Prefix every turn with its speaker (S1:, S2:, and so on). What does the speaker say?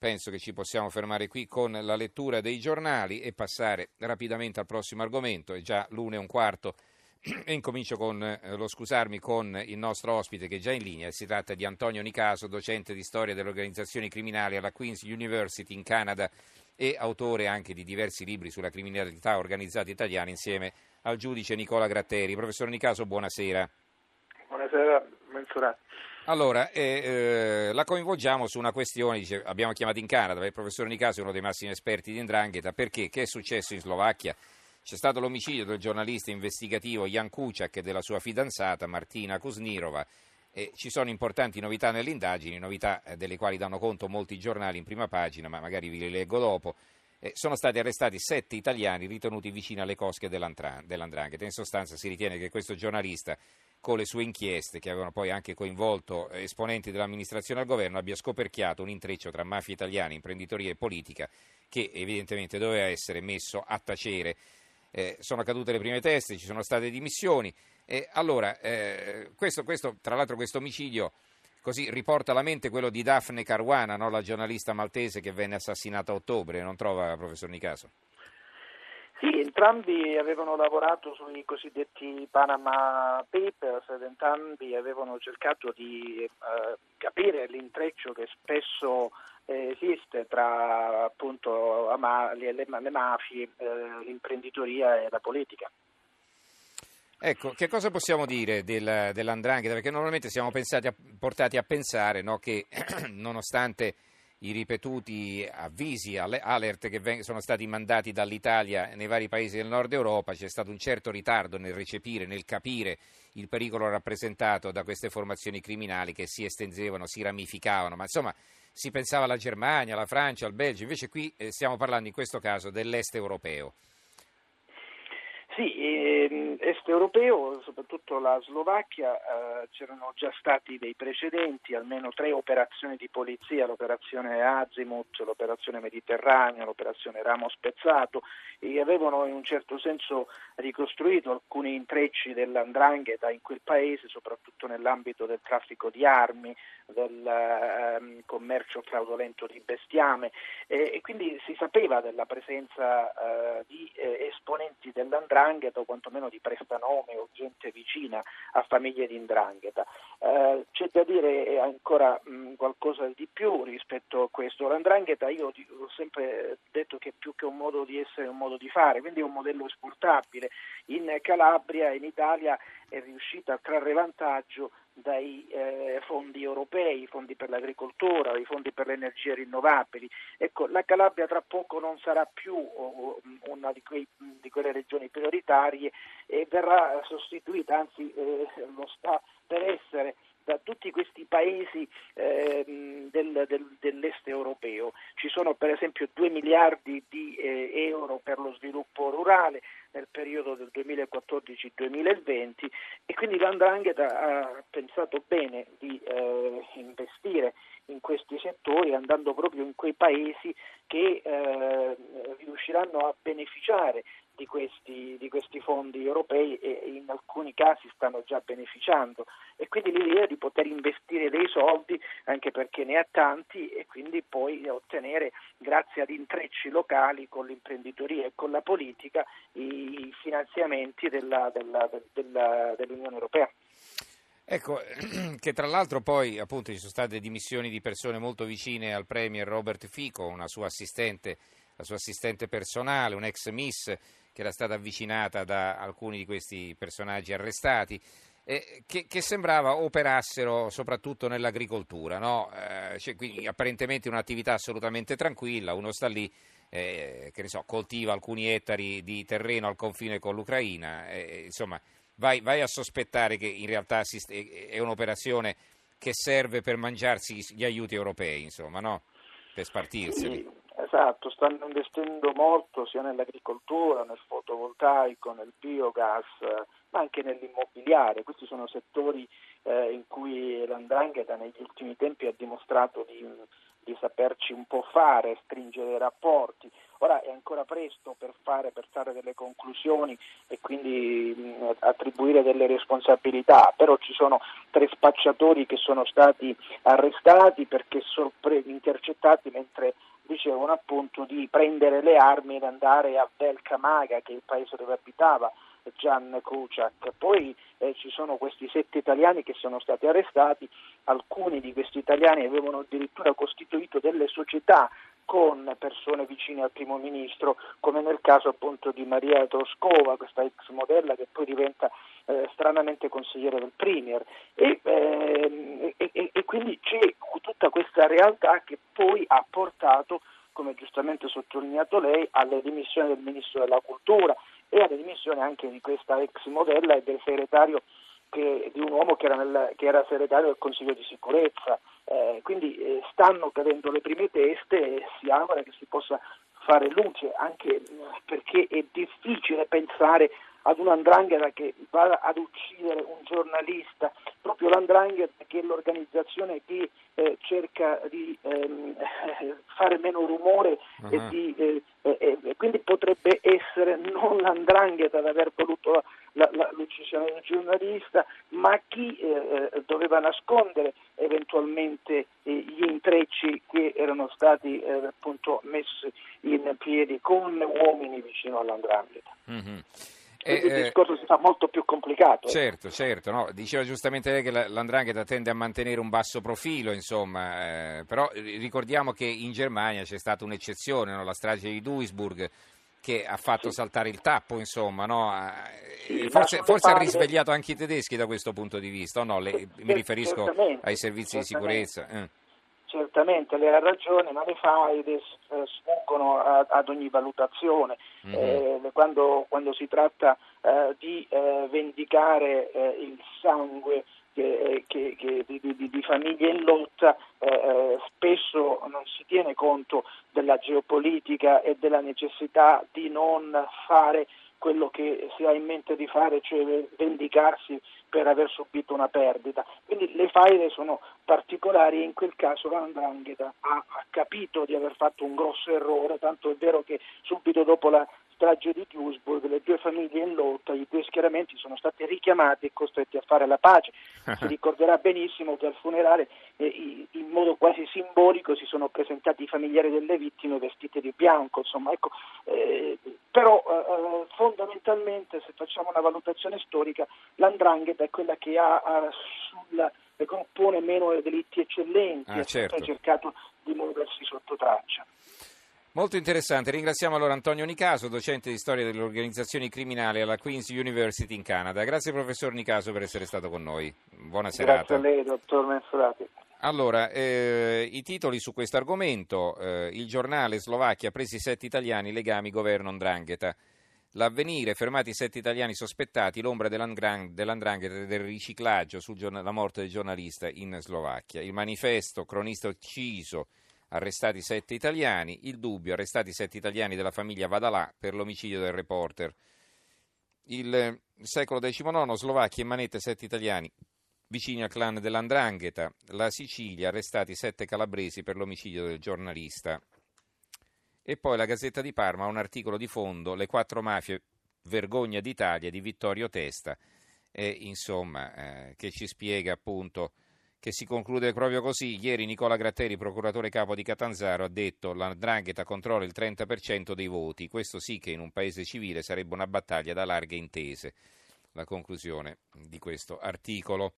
S1: penso che ci possiamo fermare qui con la lettura dei giornali e passare rapidamente al prossimo argomento. È già l'una e un quarto e incomincio con eh, lo scusarmi con il nostro ospite che è già in linea. Si tratta di Antonio Nicaso, docente di storia delle organizzazioni criminali alla Queen's University in Canada e autore anche di diversi libri sulla criminalità organizzata italiana insieme al giudice Nicola Gratteri. Professor Nicaso, buonasera.
S2: Buonasera, Menzurati.
S1: Allora, eh, eh, la coinvolgiamo su una questione, dice, abbiamo chiamato in Canada, il professor Nicaso è uno dei massimi esperti di Ndrangheta, perché che è successo in Slovacchia? C'è stato l'omicidio del giornalista investigativo Jan Kuciak e della sua fidanzata Martina Kusnirova e ci sono importanti novità nelle indagini, novità eh, delle quali danno conto molti giornali in prima pagina, ma magari vi le leggo dopo. Eh, sono stati arrestati sette italiani ritenuti vicini alle cosche dell'Andrangheta. In sostanza si ritiene che questo giornalista con le sue inchieste, che avevano poi anche coinvolto esponenti dell'amministrazione al governo, abbia scoperchiato un intreccio tra mafia italiana, imprenditoria e politica che evidentemente doveva essere messo a tacere. Eh, sono cadute le prime teste, ci sono state dimissioni. Eh, allora, eh, questo, questo, tra l'altro questo omicidio così riporta alla mente quello di Daphne Caruana, no? la giornalista maltese che venne assassinata a ottobre, non trova, professor Nicaso?
S2: Sì, entrambi avevano lavorato sui cosiddetti Panama Papers ed entrambi avevano cercato di eh, capire l'intreccio che spesso eh, esiste tra appunto le, le, le mafie, eh, l'imprenditoria e la politica.
S1: Ecco, che cosa possiamo dire del, dell'andrangheta? Perché normalmente siamo a, portati a pensare no, che nonostante i ripetuti avvisi, alert che sono stati mandati dall'Italia nei vari paesi del nord Europa, c'è stato un certo ritardo nel recepire, nel capire il pericolo rappresentato da queste formazioni criminali che si estendevano, si ramificavano, ma insomma si pensava alla Germania, alla Francia, al Belgio, invece qui eh, stiamo parlando in questo caso dell'est europeo.
S2: Sì, ehm, est europeo, soprattutto la Slovacchia, eh, c'erano già stati dei precedenti, almeno tre operazioni di polizia, l'operazione Azimut, l'operazione Mediterranea, l'operazione Ramo Spezzato, e avevano in un certo senso ricostruito alcuni intrecci dell'andrangheta in quel paese, soprattutto nell'ambito del traffico di armi, del eh, commercio fraudolento di bestiame. E, e, quindi si sapeva della presenza eh, di eh, esponenti dell'andrangheta o quantomeno di prestanome o gente vicina a famiglie di indrangheta. Eh, c'è da dire ancora mh, qualcosa di più rispetto a questo. L'andrangheta io ho sempre detto che più che un modo di essere è un modo di fare, quindi è un modello esportabile. In Calabria, in Italia, è riuscita a trarre vantaggio dai eh, fondi europei, i fondi per l'agricoltura, i fondi per le energie rinnovabili. Ecco, la Calabria tra poco non sarà più una di, quei, di quelle regioni prioritarie e verrà sostituita, anzi eh, lo sta per essere da tutti questi paesi eh, del, del, dell'est europeo. Ci sono per esempio 2 miliardi di eh, euro per lo sviluppo rurale nel periodo del 2014-2020 e quindi l'Andrangheta ha pensato bene di eh, investire in questi settori andando proprio in quei paesi che eh, riusciranno a beneficiare di questi, di questi, fondi europei e in alcuni casi stanno già beneficiando e quindi l'idea di poter investire dei soldi anche perché ne ha tanti e quindi poi ottenere grazie ad intrecci locali con l'imprenditoria e con la politica i finanziamenti della, della, della, dell'Unione Europea.
S1: Ecco, che tra l'altro poi appunto ci sono state dimissioni di persone molto vicine al Premier Robert Fico, una sua assistente, la sua assistente personale, un ex Miss che era stata avvicinata da alcuni di questi personaggi arrestati, eh, che, che, sembrava operassero soprattutto nell'agricoltura, no? eh, cioè, quindi, apparentemente un'attività assolutamente tranquilla, uno sta lì, eh, che ne so, coltiva alcuni ettari di terreno al confine con l'Ucraina, insomma, vai, vai, a sospettare che in realtà è un'operazione che serve per mangiarsi gli aiuti europei, insomma, no? Per spartirseli.
S2: Esatto, stanno investendo molto sia nell'agricoltura, nel fotovoltaico, nel biogas, ma anche nell'immobiliare. Questi sono settori eh, in cui l'Andrangheta negli ultimi tempi ha dimostrato di di saperci un po' fare, stringere i rapporti. Ora è ancora presto per fare, per fare delle conclusioni e quindi mh, attribuire delle responsabilità, però ci sono tre spacciatori che sono stati arrestati perché sorpre- intercettati mentre dicevano appunto di prendere le armi ed andare a Belcamaga, che è il paese dove abitava Gian Kuciak. Poi eh, ci sono questi sette italiani che sono stati arrestati, alcuni di questi italiani avevano addirittura costituito delle società con persone vicine al primo ministro, come nel caso appunto di Maria Troskova, questa ex modella che poi diventa eh, stranamente consigliere del Premier. E, eh, e, e quindi c'è tutta questa realtà che poi ha portato come giustamente sottolineato lei, alle dimissioni del Ministro della Cultura e alle dimissioni anche di questa ex modella e del segretario che, di un uomo che era, nel, che era, segretario del Consiglio di sicurezza. Eh, quindi eh, stanno cadendo le prime teste e si augura che si possa fare luce, anche eh, perché è difficile pensare ad un'andrangheta che va ad uccidere un giornalista, proprio l'andrangheta che è l'organizzazione che eh, cerca di ehm, fare meno rumore uh-huh. e, di, eh, eh, quindi potrebbe essere non l'andrangheta ad aver voluto la, la, l'uccisione del giornalista, ma chi eh, eh, doveva nascondere eventualmente gli intrecci che erano stati appunto messi in piedi con uomini vicino all'andrangheta. Uh-huh. Eh, il eh, discorso si fa molto più complicato.
S1: Certo, certo, no? diceva giustamente lei che l'andrangheta tende a mantenere un basso profilo, insomma, eh, però ricordiamo che in Germania c'è stata un'eccezione, no? la strage di Duisburg, che ha fatto sì. saltare il tappo, insomma, no? sì, forse, forse ha risvegliato anche i tedeschi da questo punto di vista, no? Le, mi riferisco ai servizi di sicurezza. Eh
S2: certamente lei ha ragione, ma le faide eh, sfuggono ad ogni valutazione. Mm-hmm. Eh, quando, quando, si tratta eh, di eh, vendicare eh, il sangue che, che, che, di, di, di, famiglie in lotta, eh, spesso non si tiene conto della geopolitica e della necessità di non fare quello che si ha in mente di fare, cioè vendicarsi per aver subito una perdita. Quindi le faide sono particolari e in quel caso l'Andrangheta ha, ha capito di aver fatto un grosso errore, tanto è vero che subito dopo la strage di Duisburg, le due famiglie in lotta, i due schieramenti sono stati richiamati e costretti a fare la pace. Si ricorderà benissimo che al funerale eh, in modo quasi simbolico si sono presentati i familiari delle vittime vestiti di bianco, insomma, ecco, eh, però eh, fondamentalmente se facciamo una valutazione storica l'andrangheta è quella che ha, ha sulla compone meno delitti eccellenti,
S1: ah, certo.
S2: ha cercato di muoversi sotto traccia.
S1: Molto interessante, ringraziamo allora Antonio Nicaso, docente di storia delle organizzazioni criminali alla Queen's University in Canada. Grazie professor Nicaso per essere stato con noi. Buona serata.
S2: Grazie a lei, dottor Mensolati.
S1: Allora, eh, i titoli su questo argomento, eh, il giornale Slovacchia, presi sette italiani, legami governo Ndrangheta. L'avvenire, fermati sette italiani sospettati, l'ombra dell'andrangheta e del riciclaggio sulla morte del giornalista in Slovacchia. Il manifesto, cronista ucciso, arrestati sette italiani, il dubbio, arrestati sette italiani della famiglia Vadalà per l'omicidio del reporter. Il secolo XIX, Slovacchia in manette sette italiani vicini al clan dell'Andrangheta, la Sicilia, arrestati sette calabresi per l'omicidio del giornalista. E poi la Gazzetta di Parma ha un articolo di fondo, Le quattro mafie, vergogna d'Italia, di Vittorio Testa, e, insomma, eh, che ci spiega appunto che si conclude proprio così. Ieri Nicola Gratteri, procuratore capo di Catanzaro, ha detto che la Drangheta controlla il 30% dei voti. Questo sì che in un paese civile sarebbe una battaglia da larghe intese. La conclusione di questo articolo.